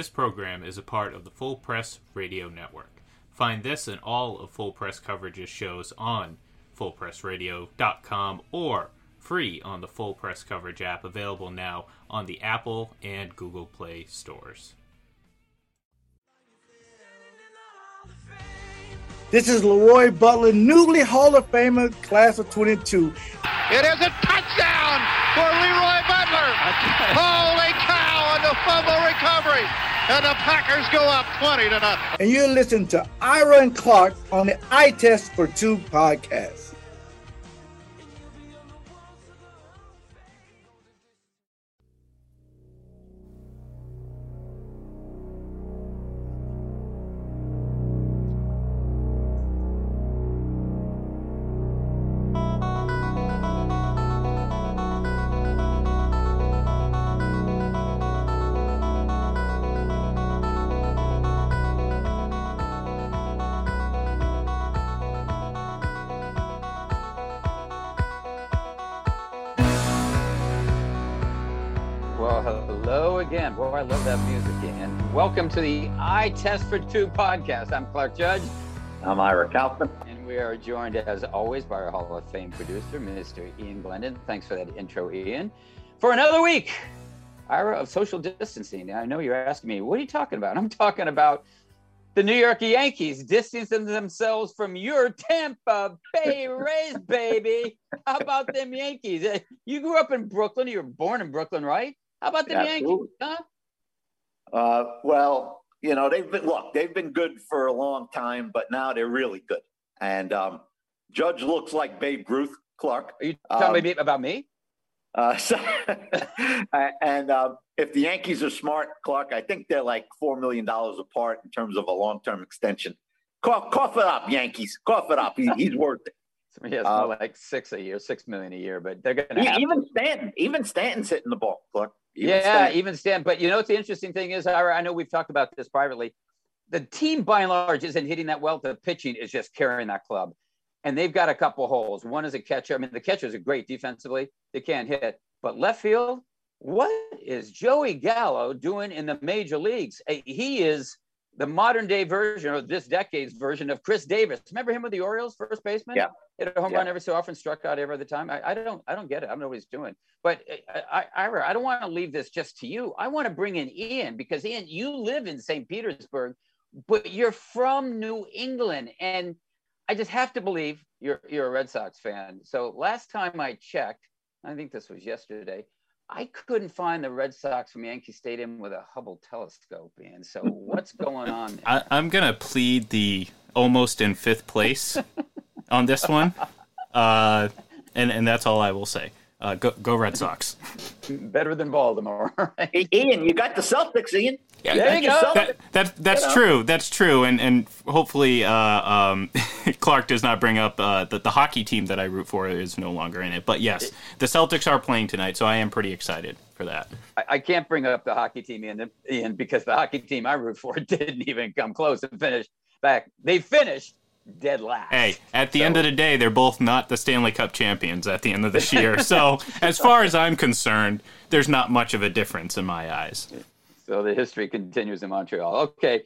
This program is a part of the Full Press Radio Network. Find this and all of Full Press Coverage's shows on fullpressradio.com or free on the Full Press Coverage app available now on the Apple and Google Play stores. This is Leroy Butler, newly Hall of Famer, class of 22. It is a touchdown for Leroy Butler. Holy cow on the fumble recovery. And the Packers go up 20 to nothing. And you're listening to Ira and Clark on the Eye Test for Two podcast. Again. Boy, I love that music. And welcome to the Eye Test for Two podcast. I'm Clark Judge, I'm Ira Kaufman. and we are joined, as always, by our Hall of Fame producer, Mr. Ian Glendon. Thanks for that intro, Ian. For another week, Ira of social distancing. Now I know you're asking me, what are you talking about? I'm talking about the New York Yankees distancing themselves from your Tampa Bay Rays, baby. How about them Yankees? Eh, You grew up in Brooklyn. You were born in Brooklyn, right? How about the Yeah, Yankees? Huh? Uh, well, you know, they've been look, they've been good for a long time, but now they're really good. And um, Judge looks like Babe Ruth, Clark. Are you telling Um, me about me? Uh, so, and um, if the Yankees are smart, Clark, I think they're like four million dollars apart in terms of a long-term extension. Cough, cough it up, Yankees. Cough it up. He, he's worth it. Yeah, it's uh, more like six a year, six million a year, but they're going to Even. Stanton, even Stanton's hitting the ball, Clark. Even Yeah, Stanton. even Stan. But you know what the interesting thing is, Ira? I know we've talked about this privately. The team, by and large, isn't hitting that well. The pitching is just carrying that club, and they've got a couple holes. One is a catcher. I mean, the catchers are great defensively. They can't hit, but left field. What is Joey Gallo doing in the major leagues? Eh, He is the modern day version or this decade's version of Chris Davis. Remember him with the Orioles, first baseman? Yeah. Hit a home Yeah. run every so often, struck out every other time. I, I don't, I don't get it. I don't know what he's doing. But uh, I, Ira, I don't want to leave this just to you. I want to bring in Ian because Ian, you live in St. Petersburg, but you're from New England, and I just have to believe you're you're a Red Sox fan. So last time I checked, I think this was yesterday. I couldn't find the Red Sox from Yankee Stadium with a Hubble telescope, and so what's going on? There? I, I'm gonna plead the almost in fifth place on this one, uh, and and that's all I will say. Uh, go go Red Sox. Better than Baltimore. Hey, Ian, you got the Celtics, Ian. Yeah, There you go. your That, that that's You know. true. That's true. And and hopefully, uh, um, Clark does not bring up uh, that the hockey team that I root for is no longer in it. But yes, the Celtics are playing tonight, so I am pretty excited for that. I, I can't bring up the hockey team Ian, Ian because the hockey team I root for didn't even come close and finish back. They finished dead last. Hey, at the So- end of the day, they're both not the Stanley Cup champions at the end of this year. so as far as I'm concerned, there's not much of a difference in my eyes. So the history continues in Montreal. Okay.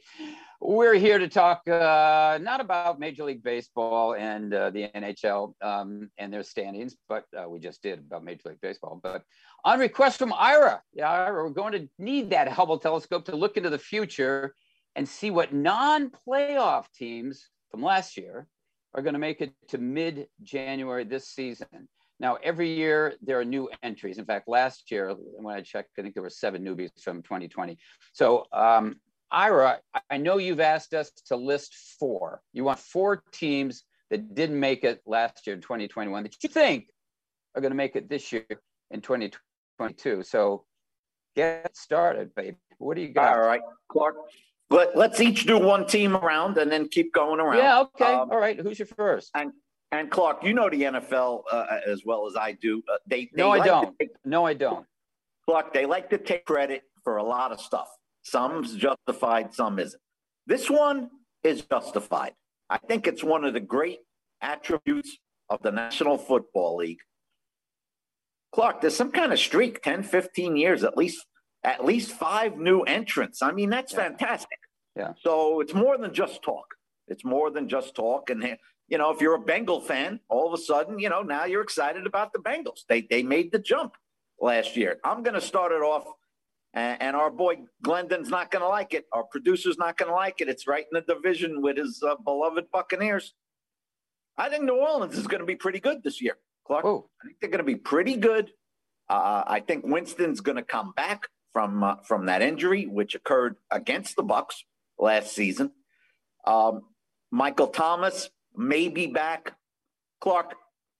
We're here to talk uh, not about Major League Baseball and uh, the NHL um, and their standings, but uh, we just did about Major League Baseball. But on request from Ira, yeah, Ira, we're going to need that Hubble telescope to look into the future and see what non playoff teams from last year are going to make it to mid January this season. Now, every year there are new entries. In fact, last year, when I checked, I think there were seven newbies from 2020. So, um, Ira, I know you've asked us to list four. You want four teams that didn't make it last year in 2021 that you think are going to make it this year in 2022. So, get started, baby. What do you got? All right, Clark. Let, let's each do one team around and then keep going around. Yeah, okay. Um, All right. Who's your first? and and Clark, you know the NFL uh, as well as I do. Uh, they, they No, I like to don't. take- No, I don't. Clark, they like to take credit for a lot of stuff. Some's justified, some isn't. This one is justified. I think it's one of the great attributes of the National Football League. Clark, there's some kind of streak, 10, 15 years at least, at least five new entrants. I mean, that's Yeah. fantastic. Yeah. So it's more than just talk. It's more than just talk. And you know, if you're a Bengal fan, all of a sudden, you know, now you're excited about the Bengals. They they made the jump last year. I'm going to start it off, and, and our boy Glendon's not going to like it. Our producer's not going to like it. It's right in the division with his uh, beloved Buccaneers. I think New Orleans is going to be pretty good this year, Clark. Whoa. I think they're going to be pretty good. Uh, I think Winston's going to come back from uh, from that injury, which occurred against the Bucks last season. Um, Michael Thomas may be back. Clark,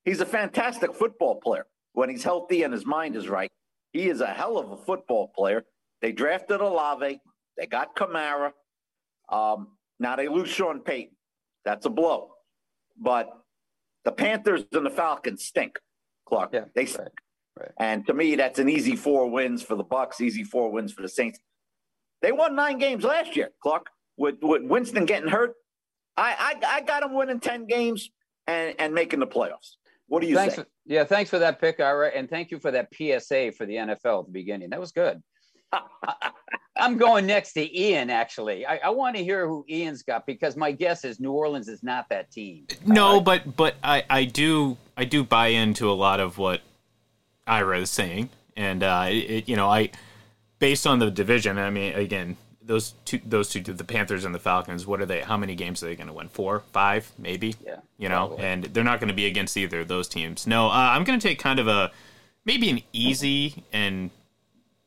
he's a fantastic football player when he's healthy and his mind is right. He is a hell of a football player. They drafted Olave. They got Kamara. Um, now they lose Sean Payton. That's a blow. But the Panthers and the Falcons stink, Clark. Yeah, they stink. right. And to me, that's an easy four wins for the Bucks, easy four wins for the Saints. They won nine games last year, Clark. With, with Winston getting hurt, I, I I got them winning ten games and and making the playoffs. What do you thanks say? For, yeah, thanks for that pick, Ira, and thank you for that PSA for the NFL at the beginning. That was good. I'm going next to Ian. Actually, I, I want to hear who Ian's got because my guess is New Orleans is not that team. No, Uh, but but I, I do I do buy into a lot of what Ira is saying, and uh, it, you know I based on the division. I mean, again, those two those two the Panthers and the Falcons. What are they? How many games are they going to win? Four, five, maybe. Yeah, you know, probably. and they're not going to be against either of those teams. No, uh, I'm going to take kind of a maybe an easy and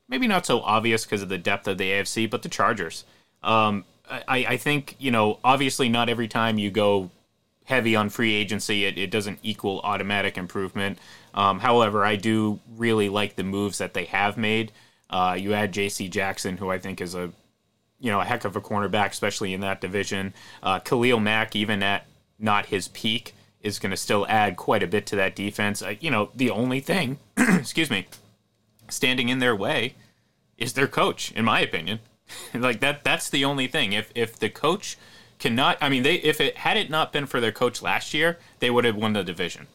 maybe not so obvious because of the depth of the AFC, but the Chargers. Um, I, I think you know, obviously, not every time you go heavy on free agency, it, it doesn't equal automatic improvement. Um, however, I do really like the moves that they have made. Uh, you add J.C. Jackson, who I think is a you know a heck of a cornerback, especially in that division. Uh, Khalil Mack, even at not his peak, is going to still add quite a bit to that defense. Uh, you know, the only thing, excuse me, standing in their way is their coach, in my opinion. like that that's the only thing. If if the coach cannot I mean they if it had it not been for their coach last year, they would have won the division.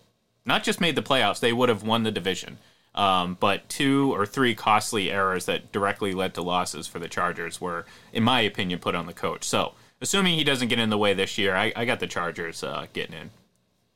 Not just made the playoffs, they would have won the division. Um, but two or three costly errors that directly led to losses for the Chargers were, in my opinion, put on the coach. So, assuming he doesn't get in the way this year, I, I got the Chargers uh, getting in.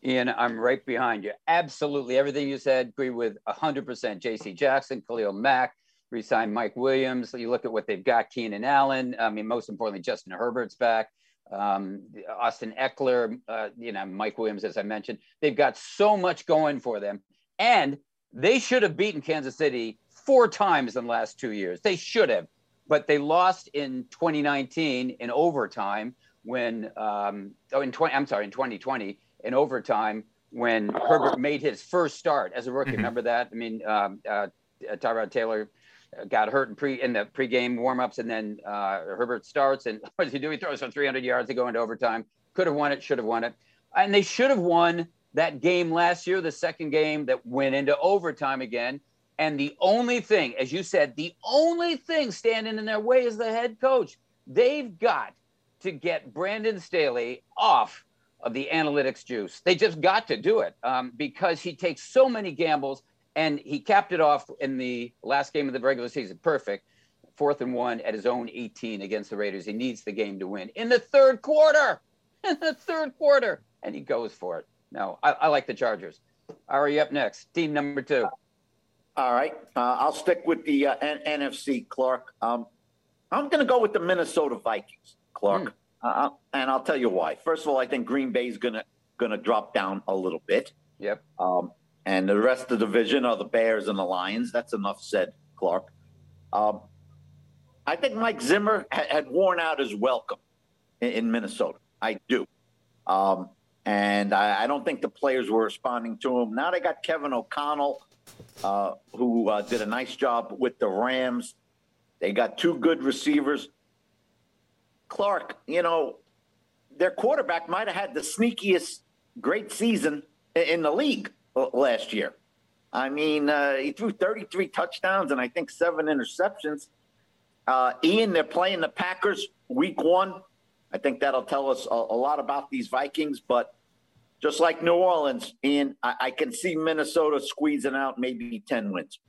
Ian, I'm right behind you. Absolutely everything you said. Agree with 100%. J.C. Jackson, Khalil Mack, re-signed Mike Williams. You look at what they've got. Keenan Allen. I mean, most importantly, Justin Herbert's back. Um, Austin Ekeler. Uh, you know, Mike Williams, as I mentioned. They've got so much going for them, and they should have beaten Kansas City four times in the last two years. They should have, but they lost in 2019 in overtime when. Um, oh, in 20. I'm sorry, in 2020 in overtime when Herbert made his first start as a rookie. Mhm. Remember that? I mean, um, uh, Tyrod Taylor got hurt in pre in the pregame warmups, and then uh, Herbert starts, and what does he do? He throws for 300 yards to go into overtime. Could have won it, should have won it, and they should have won that game last year, the second game that went into overtime again. And the only thing, as you said, the only thing standing in their way is the head coach. They've got to get Brandon Staley off of the analytics juice. They just got to do it um, because he takes so many gambles and he capped it off in the last game of the regular season. Perfect. Fourth and one at his own 18 against the Raiders. He needs the game to win in the third quarter. In the third quarter. And he goes for it. No, I, I like the Chargers. Are you up next? Team number two. All right, uh, I'll stick with the uh, N- NFC, Clark. Um, I'm going to go with the Minnesota Vikings, Clark, uh, and I'll tell you why. First of all, I think Green Bay's going to going to drop down a little bit, Yep. um, and the rest of the division are the Bears and the Lions. That's enough said, Clark. Um, I think Mike Zimmer ha- had worn out his welcome in, in Minnesota. I do. Um, and I, I don't think the players were responding to him. Now they got Kevin O'Connell, uh, who uh, did a nice job with the Rams. They got two good receivers. Clark, you know, their quarterback might have had the sneakiest great season in the league last year. I mean, uh, he threw 33 touchdowns and I think seven interceptions. Uh, Ian, they're playing the Packers week one. I think that'll tell us a, a lot about these Vikings. But just like New Orleans, Ian, I, I can see Minnesota squeezing out maybe 10 wins.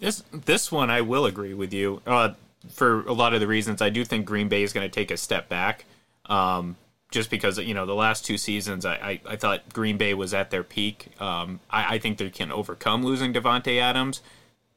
This this one I will agree with you. Uh, for a lot of the reasons, I do think Green Bay is going to take a step back. Um, just because you know the last two seasons, I, I, I thought Green Bay was at their peak. Um, I, I think they can overcome losing Davante Adams.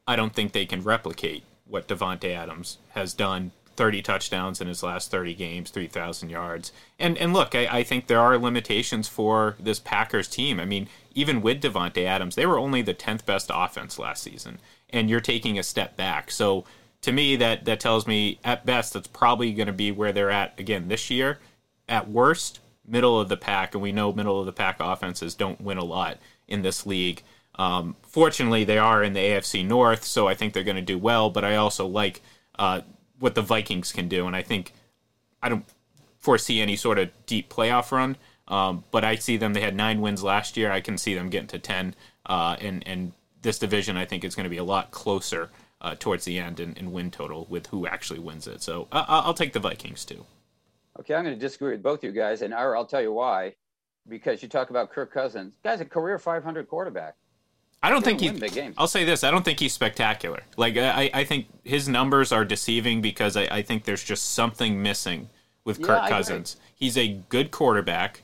I don't think they can replicate what Davante Adams has done 30 touchdowns in his last 30 games, 3,000 yards. And and look, I, I, think there are limitations for this Packers team. I mean, even with Davante Adams, they were only the 10th best offense last season, and you're taking a step back. So to me, that that tells me at best that's probably going to be where they're at again this year. At worst, middle of the pack, and we know middle of the pack offenses don't win a lot in this league. Um, fortunately, they are in the AFC North, so I think they're going to do well. But I also like uh, what the Vikings can do, and I think I don't foresee any sort of deep playoff run. Um, but I see them. They had nine wins last year. I can see them getting to ten, uh, and and this division I think is going to be a lot closer uh, towards the end in, in, win total with who actually wins it. So I'll take the Vikings too. Okay, I'm going to disagree with both of you guys, and I'll tell you why. Because you talk about Kirk Cousins, guy's a career 500 quarterback. I don't think he's. I'll say this: I don't think he's spectacular. Like I, I think his numbers are deceiving because I, I think there's just something missing with yeah, Kirk Cousins. He's a good quarterback,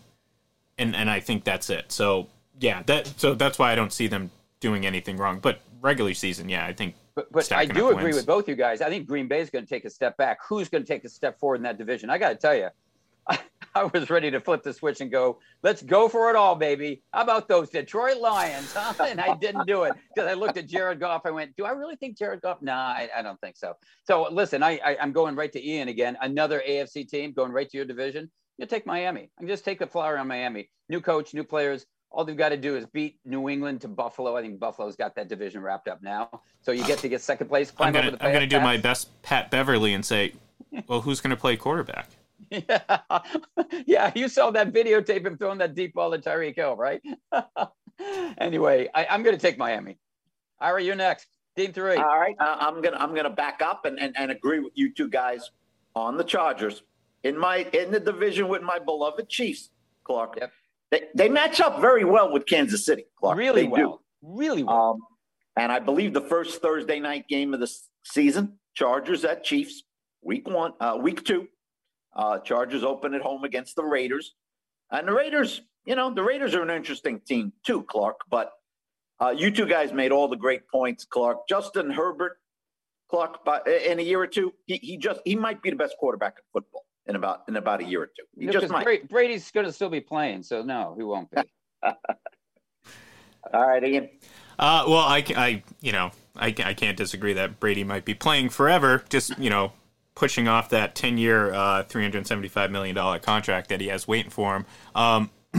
and and I think that's it. So yeah, that so that's why I don't see them doing anything wrong. But regular season, yeah, I think. But, but I do agree wins. with both you guys. I think Green Bay is going to take a step back. Who's going to take a step forward in that division? I got to tell you, I was ready to flip the switch and go, let's go for it all, baby. How about those Detroit Lions? Huh? And I didn't do it because I looked at Jared Goff. I went, do I really think Jared Goff? Nah, I, I don't think so. So listen, I, I, am going right to Ian again. Another AFC team going right to your division. You take Miami. I'm just take the flower on Miami. New coach, new players. All they've got to do is beat New England to Buffalo. I think Buffalo's got that division wrapped up now. So you get to get second place. I'm going to do my best Pat Beverley and say, well, who's going to play quarterback? Yeah, yeah. You saw that videotape him throwing that deep ball to Tyreek Hill, right? anyway, I, am going to take Miami. Ira, you're next. Team three. All right, uh, I'm gonna I'm gonna back up and, and and agree with you two guys on the Chargers in my in the division with my beloved Chiefs, Clark. Yep. They, they match up very well with Kansas City, Clark. Really they well. Do. Really well. Um, and I believe the first Thursday night game of the season, Chargers at Chiefs, week one, uh, week two. Uh, Chargers open at home against the Raiders. And the Raiders, you know, the Raiders are an interesting team too, Clark. But uh, you two guys made all the great points, Clark. Justin Herbert, Clark, but in a year or two, he, he just he might be the best quarterback in football in about in about a year or two. He no, just might. Brady's going to still be playing, so no, he won't be. all right, Ian. Uh, well, I, I, you know, I, I can't disagree that Brady might be playing forever. Just you know, pushing off that 10 year, uh, $375 million contract that he has waiting for him. Um,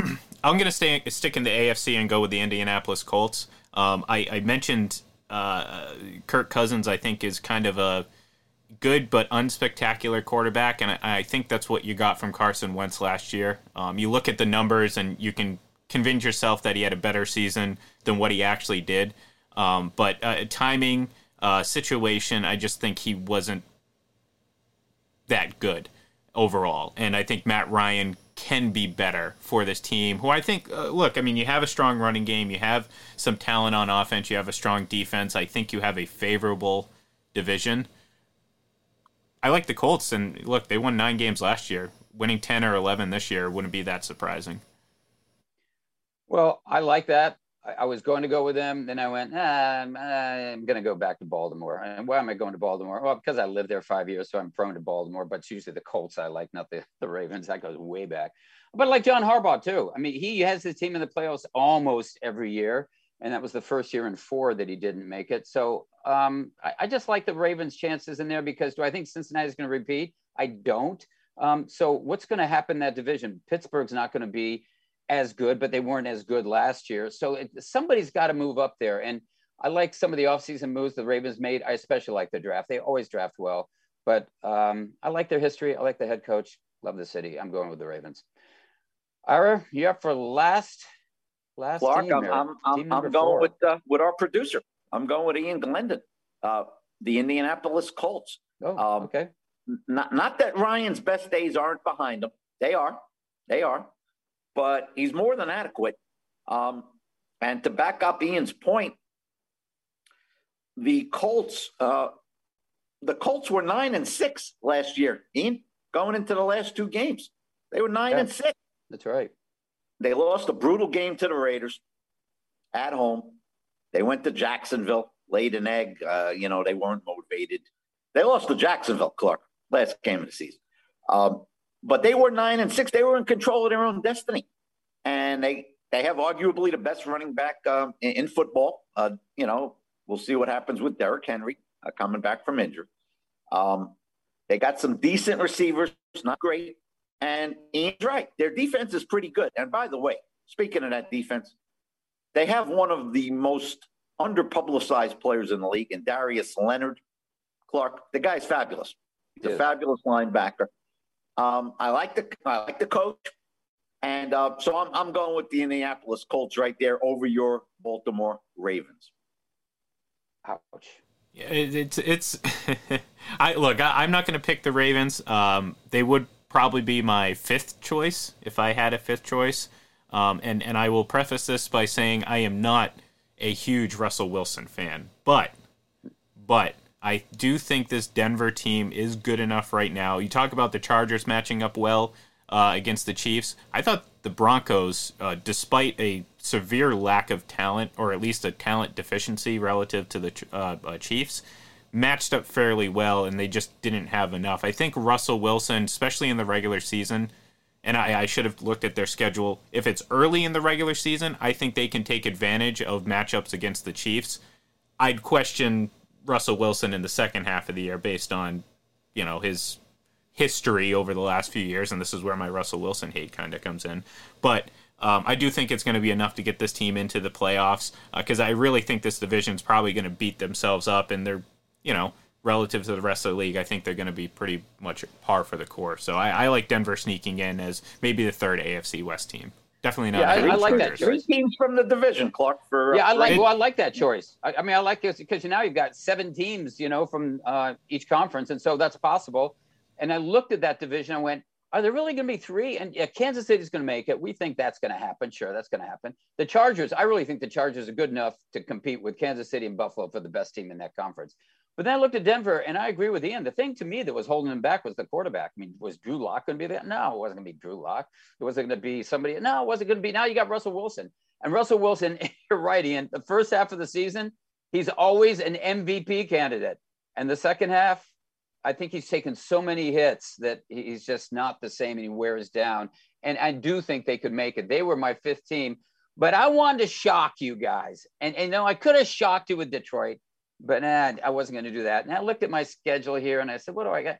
I'm going to stay stick in the AFC and go with the Indianapolis Colts. Um, I, I, mentioned uh, Kirk Cousins, I think, is kind of a good but unspectacular quarterback, and I, I, think that's what you got from Carson Wentz last year. Um, you look at the numbers, and you can convince yourself that he had a better season than what he actually did. Um, but uh, timing, uh, situation, I just think he wasn't that good overall. And I think Matt Ryan can be better for this team. Who I think, uh, look, I mean, you have a strong running game, you have some talent on offense, you have a strong defense. I think you have a favorable division. I like the Colts, and look, they won nine games last year. Winning 10 or 11 this year wouldn't be that surprising. Well, I like that. I, was going to go with them. Then I went, ah, I'm, I'm going to go back to Baltimore. And why am I going to Baltimore? Well, because I lived there five years, so I'm prone to Baltimore. But it's usually the Colts I like, not the, the Ravens. That goes way back. But I like John Harbaugh too. I mean, he has his team in the playoffs almost every year, and that was the first year in four that he didn't make it. So um, I, I, just like the Ravens' chances in there because do I think Cincinnati is going to repeat? I don't. Um, so what's going to happen in that division? Pittsburgh's not going to be as good, but they weren't as good last year. So it, somebody's got to move up there. And I like some of the offseason moves the Ravens made. I especially like the draft. They always draft well, but um, I like their history. I like the head coach. Love the city. I'm going with the Ravens. Ira, you up for last? Last Clark, team I'm, I'm, I'm, I'm going with uh, with our producer. I'm going with Ian Glendon, uh, the Indianapolis Colts. Oh, um, okay. Not not that Ryan's best days aren't behind him. They are. They are but he's more than adequate. Um, and to back up Ian's point, the Colts, uh, the Colts were nine and six last year. Ian, going into the last two games, they were nine yeah, and six. That's right. They lost a brutal game to the Raiders at home. They went to Jacksonville, laid an egg. Uh, you know, they weren't motivated. They lost to Jacksonville, Clark, last game of the season. Um, but they were nine and six. They were in control of their own destiny, and they they have arguably the best running back um, in, in, football. Uh, you know, we'll see what happens with Derrick Henry uh, coming back from injury. Um, they got some decent receivers, not great. And Ian's right. Their defense is pretty good. And by the way, speaking of that defense, they have one of the most underpublicized players in the league, and Darius Leonard. Clark, the guy's fabulous. He's a fabulous linebacker. Um, I like the I like the coach, and uh, so I'm I'm going with the Indianapolis Colts right there over your Baltimore Ravens. Ouch. Yeah, it, it's it's. I look. I, am not going to pick the Ravens. Um, they would probably be my fifth choice if I had a fifth choice. Um, and and I will preface this by saying I am not a huge Russell Wilson fan, but but I do think this Denver team is good enough right now. You talk about the Chargers matching up well uh, against the Chiefs. I thought the Broncos, uh, despite a severe lack of talent, or at least a talent deficiency relative to the uh, uh, Chiefs, matched up fairly well, and they just didn't have enough. I think Russell Wilson, especially in the regular season, and I, I, should have looked at their schedule. If it's early in the regular season, I think they can take advantage of matchups against the Chiefs. I'd question Russell Wilson in the second half of the year based on, you know, his history over the last few years, and this is where my Russell Wilson hate kind of comes in. But um, I do think it's going to be enough to get this team into the playoffs because uh, I really think this division is probably going to beat themselves up, and they're, you know, relative to the rest of the league, I think they're going to be pretty much par for the course. So I, I like Denver sneaking in as maybe the third AFC West team. Definitely not. Yeah, I, I, like that choice. Three teams from the division, Clark. For yeah, I like. Well, I like that choice. I, I mean, I like this because now you've got seven teams, you know, from uh, each conference, and so that's possible. And I looked at that division. I went, are there really going to be three? And yeah, Kansas City's going to make it. We think that's going to happen. Sure, that's going to happen. The Chargers, I really think the Chargers are good enough to compete with Kansas City and Buffalo for the best team in that conference. But then I looked at Denver, and I agree with Ian. The thing to me that was holding him back was the quarterback. I mean, was Drew Lock going to be there? No, it wasn't going to be Drew Lock. It wasn't going to be somebody. No, it wasn't going to be. Now you got Russell Wilson. And Russell Wilson, you're right, Ian. The first half of the season, he's always an MVP candidate. And the second half, I think he's taken so many hits that he's just not the same and he wears down. And I do think they could make it. They were my fifth team, but I wanted to shock you guys. And, and you know, I could have shocked you with Detroit but nah, I wasn't going to do that. And I looked at my schedule here and I said, what do I got?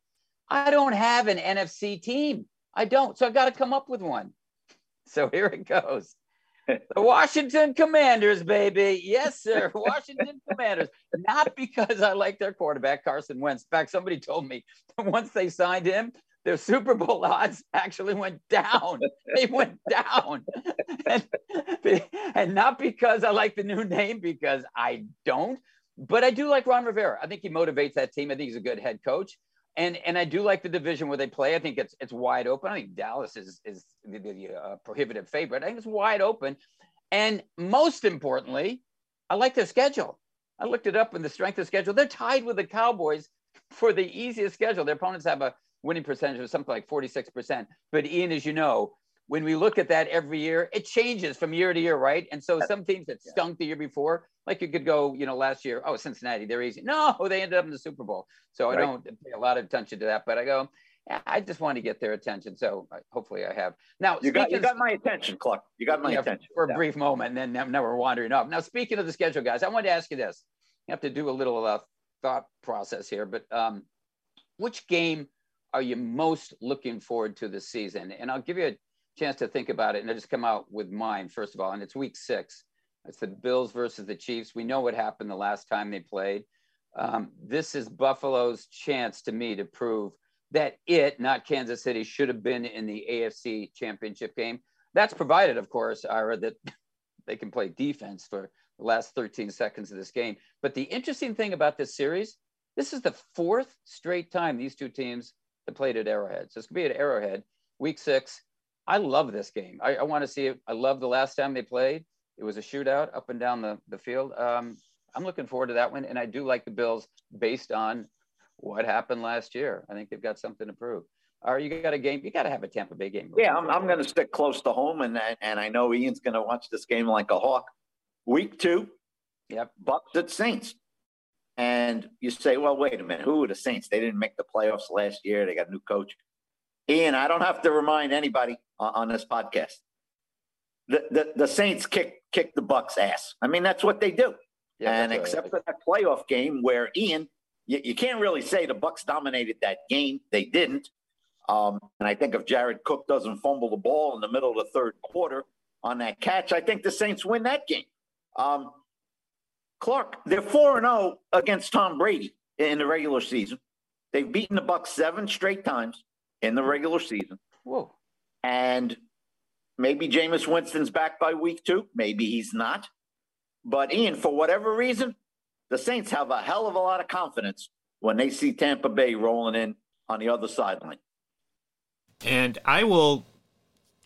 I don't have an NFC team. I don't. So I've got to come up with one. So here it goes. The Washington Commanders, baby. Yes, sir. Washington Commanders. Not because I like their quarterback, Carson Wentz. In fact, somebody told me once they signed him, their Super Bowl odds actually went down. They went down. and, and not because I like the new name, because I don't, but I do like Ron Rivera. I think he motivates that team. I think he's a good head coach. And, and I do like the division where they play. I think it's it's wide open. I think Dallas is is the, the uh, prohibitive favorite. I think it's wide open, and most importantly, I like their schedule. I looked it up in the strength of schedule. They're tied with the Cowboys for the easiest schedule. Their opponents have a winning percentage of something like 46%. But Ian, as you know, when we look at that every year, it changes from year to year, right? And so some teams that stunk the year before, like you could go, you know, last year, oh, Cincinnati, they're easy. No, they ended up in the Super Bowl. So right. I don't pay a lot of attention to that, but I go, I just want to get their attention. So hopefully I have. Now, you got, you got my attention, Clark. You got my attention. For a brief moment, and then now we're wandering off. Now, speaking of the schedule, guys, I want to ask you this. You have to do a little uh, thought process here, but um, which game are you most looking forward to this season? And I'll give you a chance to think about it, and I just come out with mine first of all, and it's week six. It's the Bills versus the Chiefs. We know what happened the last time they played. Um, this is Buffalo's chance to me to prove that it, not Kansas City, should have been in the AFC Championship game. That's provided, of course, Ira, that they can play defense for the last 13 seconds of this game. But the interesting thing about this series, this is the fourth straight time these two teams have played at Arrowhead. So it's going to be at Arrowhead, week six. I love this game. I, I want to see it. I love the last time they played. It was a shootout up and down the, the field. Um, I'm looking forward to that one, and I do like the Bills based on what happened last year. I think they've got something to prove. Or you got a game. You got to have a Tampa Bay game. Yeah, I'm, I'm going to stick close to home, and and I know Ian's going to watch this game like a hawk. Week two, Yep. Bucks at Saints, and you say, well, wait a minute, who are the Saints? They didn't make the playoffs last year. They got a new coach. Ian, I don't have to remind anybody on, on this podcast. The, the the Saints kick kick the Bucks ass. I mean, that's what they do. Yeah, and except right. for that playoff game where Ian, you, you can't really say the Bucks dominated that game. They didn't. Um, and I think if Jared Cook doesn't fumble the ball in the middle of the third quarter on that catch, I think the Saints win that game. Um, Clark, they're four and zero against Tom Brady in the regular season. They've beaten the Bucks seven straight times in the regular season, Whoa. And maybe Jameis Winston's back by week two. Maybe he's not. But Ian, for whatever reason, the Saints have a hell of a lot of confidence when they see Tampa Bay rolling in on the other sideline. And I will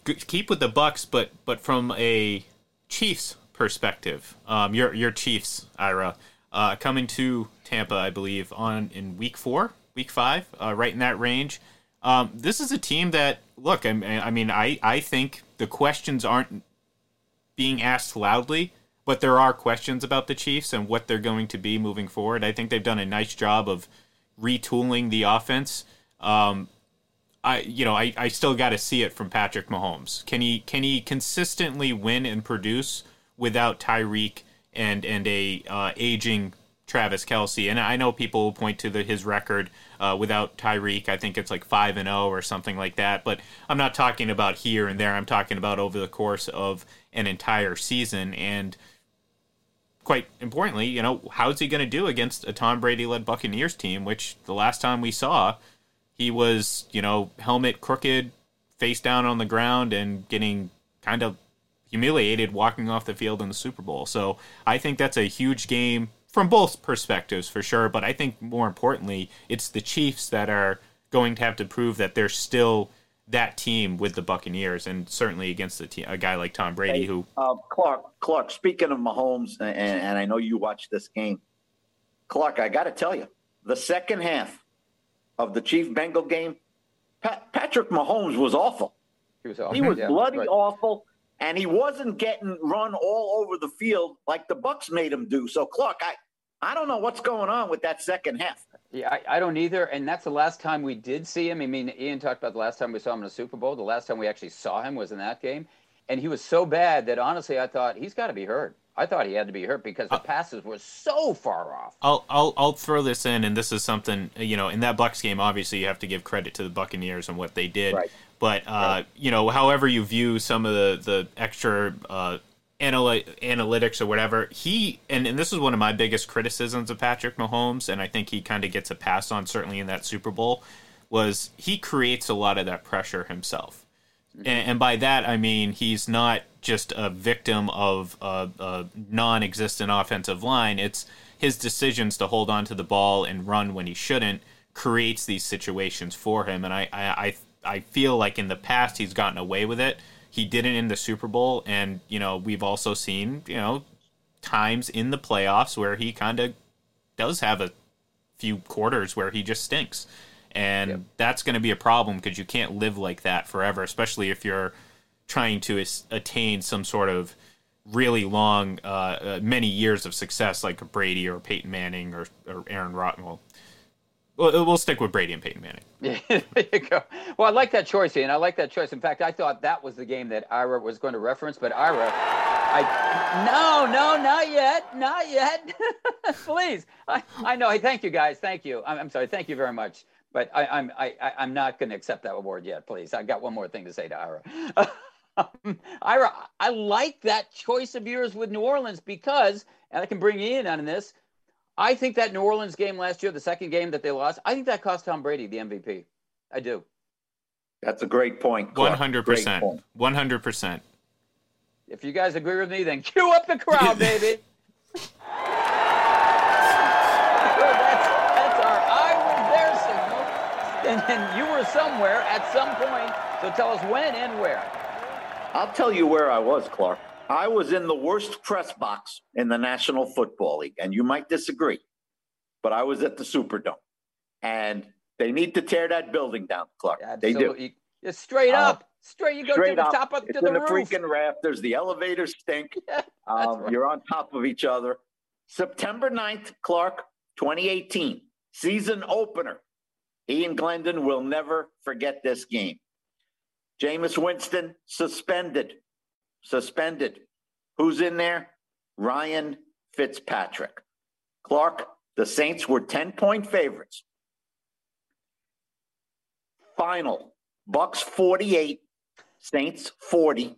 keep with the Bucks, but but from a Chiefs perspective, um, your your Chiefs, Ira, uh, coming to Tampa, I believe, on in week four, week five, uh, right in that range. Um, this is a team that look. I, I mean, I I think the questions aren't being asked loudly, but there are questions about the Chiefs and what they're going to be moving forward. I think they've done a nice job of retooling the offense. Um, I you know I, I still got to see it from Patrick Mahomes. Can he can he consistently win and produce without Tyreek and and a uh, aging Travis Kelce? And I know people will point to the, his record uh, without Tyreek. I think it's like five and zero or something like that. But I'm not talking about here and there. I'm talking about over the course of an entire season and. Quite importantly, you know, how's he going to do against a Tom Brady led Buccaneers team, which the last time we saw, he was, you know, helmet crooked, face down on the ground, and getting kind of humiliated walking off the field in the Super Bowl. So I think that's a huge game from both perspectives for sure. But I think more importantly, it's the Chiefs that are going to have to prove that they're still that team with the Buccaneers, and certainly against a, te- a guy like Tom Brady, who Uh, Clark, Clark. Speaking of Mahomes, and, and I know you watched this game, Clark. I got to tell you, the second half of the Chief Bengal game, Pat, Patrick Mahomes was awful. He was awful. He was yeah, bloody right. awful, and he wasn't getting run all over the field like the Bucks made him do. So, Clark, I, I don't know what's going on with that second half. Yeah, I, I don't either. And that's the last time we did see him. I mean, Ian talked about the last time we saw him in the Super Bowl. The last time we actually saw him was in that game. And he was so bad that honestly, I thought he's got to be hurt. I thought he had to be hurt because Uh, the passes were so far off. I'll I'll I'll throw this in, and this is something you know in that Bucks game. Obviously, you have to give credit to the Buccaneers and what they did. Right. But uh, you know, however you view some of the the extra uh, analy- analytics or whatever, he and, and this is one of my biggest criticisms of Patrick Mahomes, and I think he kind of gets a pass on certainly in that Super Bowl, was he creates a lot of that pressure himself. And, by that I mean he's not just a victim of a, a non-existent offensive line. It's his decisions to hold on to the ball and run when he shouldn't creates these situations for him. And I, I, I feel like in the past he's gotten away with it. He didn't in the Super Bowl, and you know we've also seen you know times in the playoffs where he kind of does have a few quarters where he just stinks. And Yep. that's going to be a problem because you can't live like that forever, especially if you're trying to attain some sort of really long, uh, uh, many years of success like a Brady or Peyton Manning or, or Aaron Rodgers. Well, we'll stick with Brady and Peyton Manning. Yeah, there you go. Well, I like that choice, Ian. I like that choice. In fact, I thought that was the game that Ira was going to reference, but Ira, I no, no, not yet, not yet. Please, I, I know. Hey, thank you, guys. Thank you. I'm, I'm sorry. Thank you very much. But I, I'm I, I'm not going to accept that award yet. Please, I got one more thing to say to Ira. Um, Ira, I like that choice of yours with New Orleans because, and I can bring Ian on this. I think that New Orleans game last year, the second game that they lost, I think that cost Tom Brady the MVP. I do. That's a great point. One hundred percent. One hundred percent. If you guys agree with me, then cue up the crowd, baby. that's, that's our I was there signal. And, and you were somewhere at some point. So tell us when and where. I'll tell you where I was, Clark. I was in the worst press box in the National Football League, and you might disagree, but I was at the Superdome, and they need to tear that building down, Clark. They do. Just straight Uh, up, straight. You go to the up. top up to the the roof. freaking rafters. The elevators stink. Yeah, Um, right. You're on top of each other. September 9th, Clark, 2018, season opener. Ian Glendon will never forget this game. Jameis Winston suspended. Suspended. Who's in there? Ryan Fitzpatrick. Clark, the Saints were 10 point favorites. Final Bucks 48, Saints 40.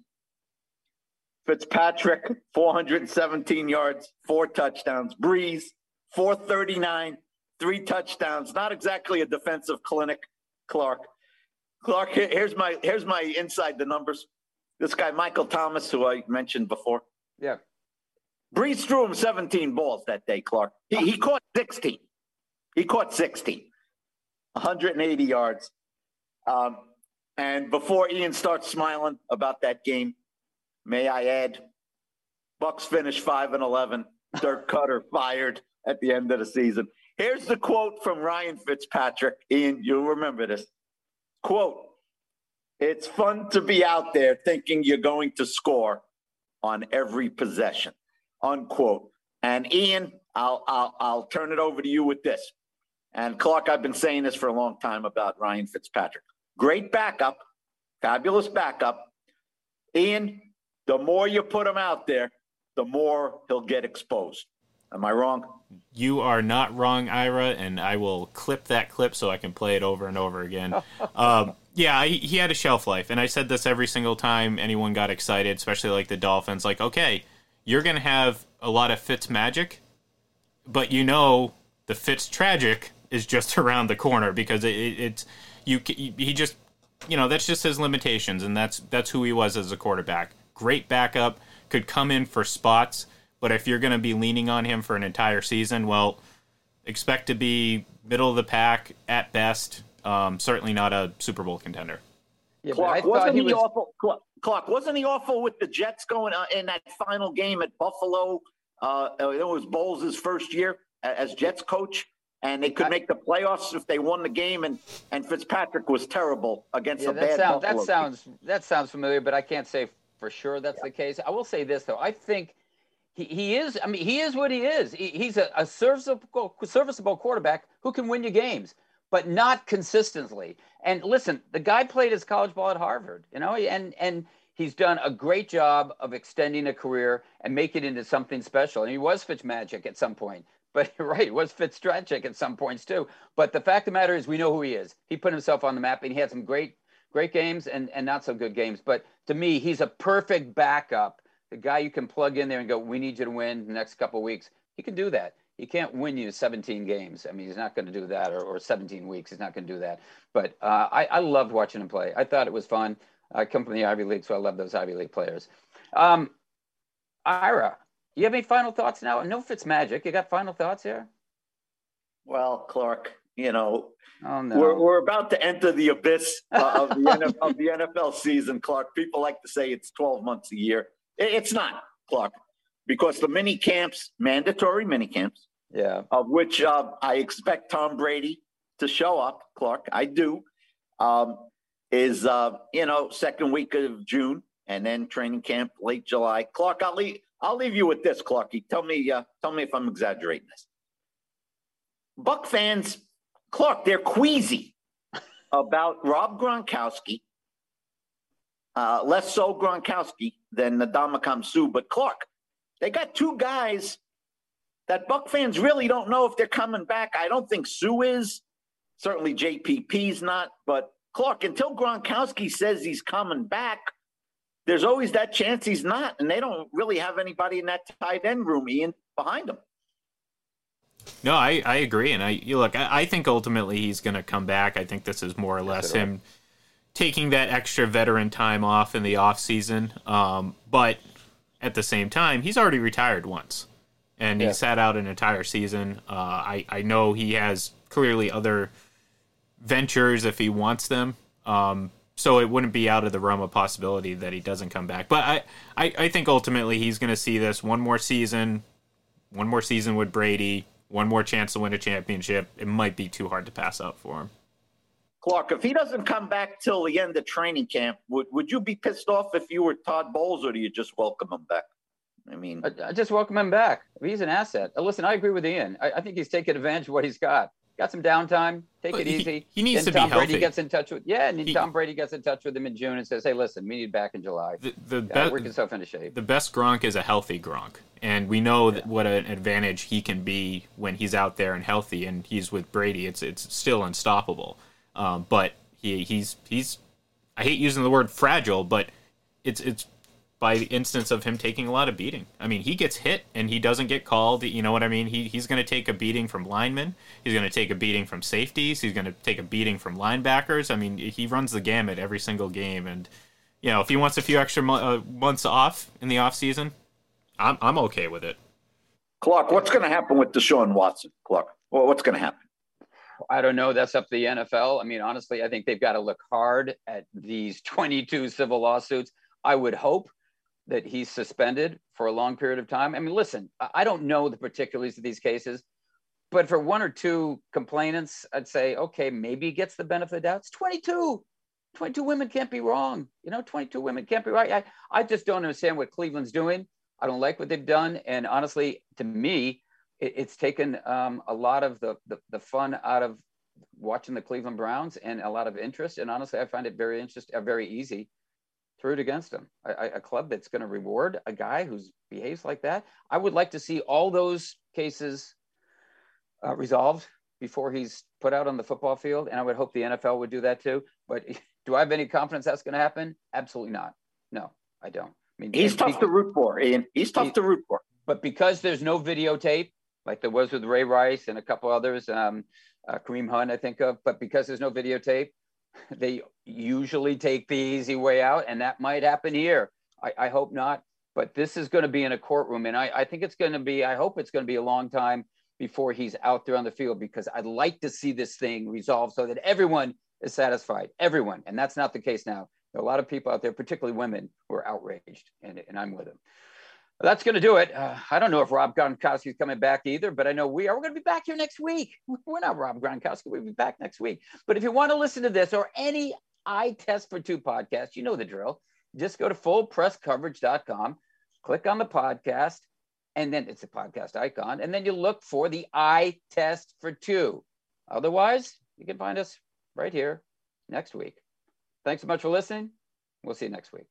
Fitzpatrick, 417 yards, four touchdowns. Brees, 439, three touchdowns. Not exactly a defensive clinic, Clark. Clark, here's my here's my inside the numbers. This guy, Michael Thomas, who I mentioned before. Yeah. Brees threw him 17 balls that day, Clark. He, he caught 16. He caught 16. 180 yards. Um, and before Ian starts smiling about that game, may I add, Bucks finished 5 and 11. Dirk Koetter fired at the end of the season. Here's the quote from Ryan Fitzpatrick. Ian, you'll remember this. Quote, it's fun to be out there thinking you're going to score on every possession. Unquote. And Ian, I'll I'll I'll turn it over to you with this. And Clark, I've been saying this for a long time about Ryan Fitzpatrick. Great backup, fabulous backup. Ian, the more you put him out there, the more he'll get exposed. Am I wrong? You are not wrong, Ira, and I will clip that clip so I can play it over and over again. um, yeah, he, he had a shelf life, and I said this every single time anyone got excited, especially like the Dolphins. Like, okay, you're gonna have a lot of Fitz magic, but you know the Fitz tragic is just around the corner because it, it, it's you. He just, you know, that's just his limitations, and that's that's who he was as a quarterback. Great backup, could come in for spots, but if you're going to be leaning on him for an entire season, well, expect to be middle of the pack at best. Um, certainly not a Super Bowl contender. Yeah, but I Clark, wasn't he he, was. awful? Clark, Clark, wasn't he awful with the Jets going uh, in that final game at Buffalo? Uh, it was Bowles' first year as Jets coach, and they could I- make the playoffs if they won the game. And and Fitzpatrick was terrible against Yeah, a that bad sounds that Buffalo team. sounds that sounds familiar, but I can't say for sure that's the case. I will say this though: I think he, he is. I mean, he is what he is. He, he's a, a serviceable serviceable quarterback who can win you games, but not consistently. And listen, the guy played his college ball at Harvard, you know, and and he's done a great job of extending a career and making it into something special. And he was Fitzmagic at some point. But right, was Fitztragic at some points too. But the fact of the matter is, we know who he is. He put himself on the map, and he had some great great games and, and not so good games. But to me, he's a perfect backup. The guy you can plug in there and go, we need you to win the next couple of weeks. He can do that. He can't win you 17 games. I mean, he's not going to do that, or, or 17 weeks. He's not going to do that. But uh, I, I loved watching him play. I thought it was fun. I come from the Ivy League, so I love those Ivy League players. Um, Ira, you have any final thoughts now? No Fitz magic. You got final thoughts here? Well, Clark, you know, Oh no. we're, we're about to enter the abyss uh, of, the NFL, of the NFL season, Clark. People like to say it's 12 months a year. It's not, Clark, because the mini camps, mandatory mini camps, yeah. of which uh, I expect Tom Brady to show up, Clark. I do. Um, is uh, you know second week of June, and then training camp late July. Clark, I'll leave. I'll leave you with this, Clarky. Tell me, uh, tell me if I'm exaggerating this. Buck fans, Clark, they're queasy about Rob Gronkowski. Uh, less so Gronkowski than the Ndamukong Suh, but Clark, they got two guys that Buck fans really don't know if they're coming back. I don't think Suh is. Certainly JPP's not. But Clark, until Gronkowski says he's coming back, there's always that chance he's not. And they don't really have anybody in that tight end room, Ian, behind him. No, I, I agree, and I you look. I, I think ultimately he's going to come back. I think this is more or less him taking that extra veteran time off in the off season. Um, but at the same time, he's already retired once, and Yeah. he sat out an entire season. Uh, I I know he has clearly other ventures if he wants them. Um, so it wouldn't be out of the realm of possibility that he doesn't come back. But I, I, I think ultimately he's going to see this one more season, one more season with Brady, one more chance to win a championship. It might be too hard to pass up for him. Clark, if he doesn't come back till the end of training camp, would, would you be pissed off if you were Todd Bowles, or do you just welcome him back? I mean, I, I just welcome him back. He's an asset. Uh, listen, I agree with Ian. I, I think he's taking advantage of what he's got. Got some downtime. Take But it he- easy. he needs then to be Tom Brady gets in touch with yeah, and He- Tom Brady gets in touch with him in June and says, "Hey, listen, we need back in July. The, the Yeah, best work yourself into shape." the best Gronk is a healthy Gronk, and we know that what an advantage he can be when he's out there and healthy, and he's with Brady. It's it's still unstoppable. Um, but he he's he's I hate using the word fragile, but it's it's by the instance of him taking a lot of beating. I mean, he gets hit and he doesn't get called. You know what I mean? He he's going to take a beating from linemen. He's going to take a beating from safeties. He's going to take a beating from linebackers. I mean, he runs the gamut every single game, and you know, if he wants a few extra uh, months off in the off season, I'm I'm okay with it. Clark, what's going to happen with Deshaun Watson? Clark, what's going to happen? I don't know. That's up to the NFL. I mean, honestly, I think they've got to look hard at these 22 civil lawsuits. I would hope that he's suspended for a long period of time. I mean, listen, I don't know the particulars of these cases, but for one or two complainants, I'd say, okay, maybe he gets the benefit of the doubt. It's 22. 22 women can't be wrong. You know, 22 women can't be right. I, I just don't understand what Cleveland's doing. I don't like what they've done. And honestly, to me, it, it's taken um, a lot of the, the the fun out of watching the Cleveland Browns and a lot of interest. And honestly, I find it very interest, uh, very easy to root against them. I, I, a club that's going to reward a guy who behaves like that. I would like to see all those cases uh, resolved before he's put out on the football field, and I would hope the NFL would do that too. But do I have any confidence that's going to happen? Absolutely not. No, I don't. I mean, He's tough to root for, Ian. He's tough He- to root for. but because there's no videotape, like there was with Ray Rice and a couple others, um, uh, Kareem Hunt, I think of, but because there's no videotape, they usually take the easy way out, and that might happen here. I, I hope not, but this is going to be in a courtroom, and I, I think it's going to be, I hope it's going to be a long time before he's out there on the field because I'd like to see this thing resolved so that everyone is satisfied, everyone, and that's not the case now. There are a lot of people out there, particularly women, who are outraged, and, and I'm with them. That's going to do it. Uh, I don't know if Rob Gronkowski is coming back either, but I know we are. We're going to be back here next week. We're not Rob Gronkowski. We'll be back next week. But if you want to listen to this or any Eye Test for Two podcast, you know the drill. Just go to fullpresscoverage.com, click on the podcast, and then it's a podcast icon, and then you look for the Eye Test for Two. Otherwise, you can find us right here next week. Thanks so much for listening. We'll see you next week.